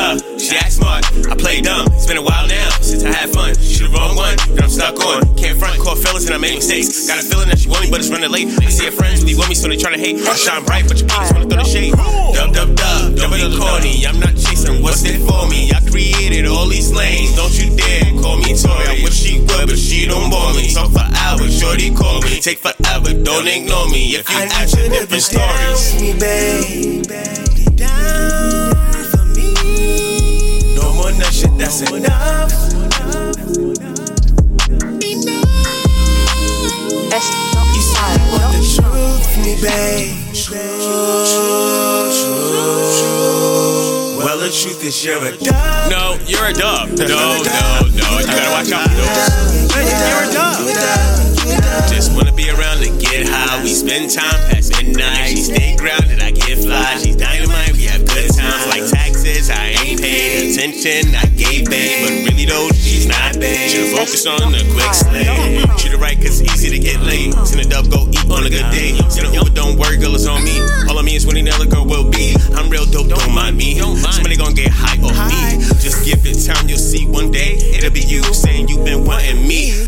tough, she act smart. I play dumb, it's been a while now since I had fun. She the wrong one, that I'm stuck on. Can't front, call fellas and I made mistakes. Got a feeling that she want me, but it's running late. I see her friends really want me, so they try to hate. I shine bright, but your bitches wanna throw the shade. Dub, dub, dub, double the corny. I'm not chasing what's there for me. I created all these lanes, don't you dare call me Tory. I wish she would, but she don't bore me. Talk for hours, shorty call me. Take forever, don't ignore me. If you I ask a different stories. Me, baby. That's enough. You say you want the truth, me, babe. Well, the truth is you're a dub. No, you're a dub. No, no, no. You gotta watch out for those. You're a dub. Just wanna be around to get high. We spend time past midnight. She stay grounded, I get fly. She's dynamite, we have good times like taxes. I ain't attention, I gave babe. But really though, she's not bad. Should've focused on the quick slay. Should've right, cause it's easy to get laid. Send a dub, go eat on a good day. Send a Uber, don't worry, girl, it's on me. All of me is winning, another girl will be. I'm real dope, don't mind me. Somebody gonna get high off me. Just give it time, you'll see one day. It'll be you saying you've been wanting me.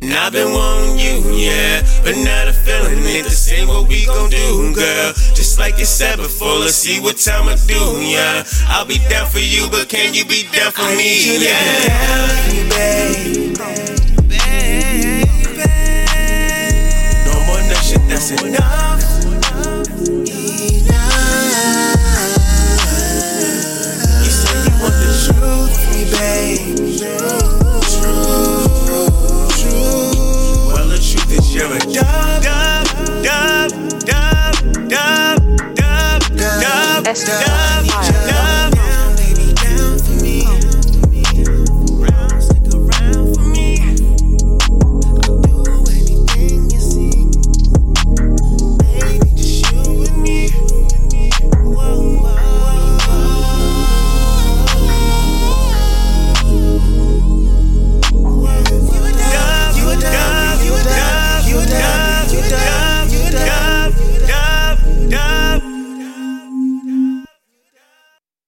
And I've been wanting you, yeah. But now the feeling ain't the same. What we gon' do, girl? Just like you said before, let's see what time I do, yeah. I'll be down for you, but can you be down for me, yeah? No Stop.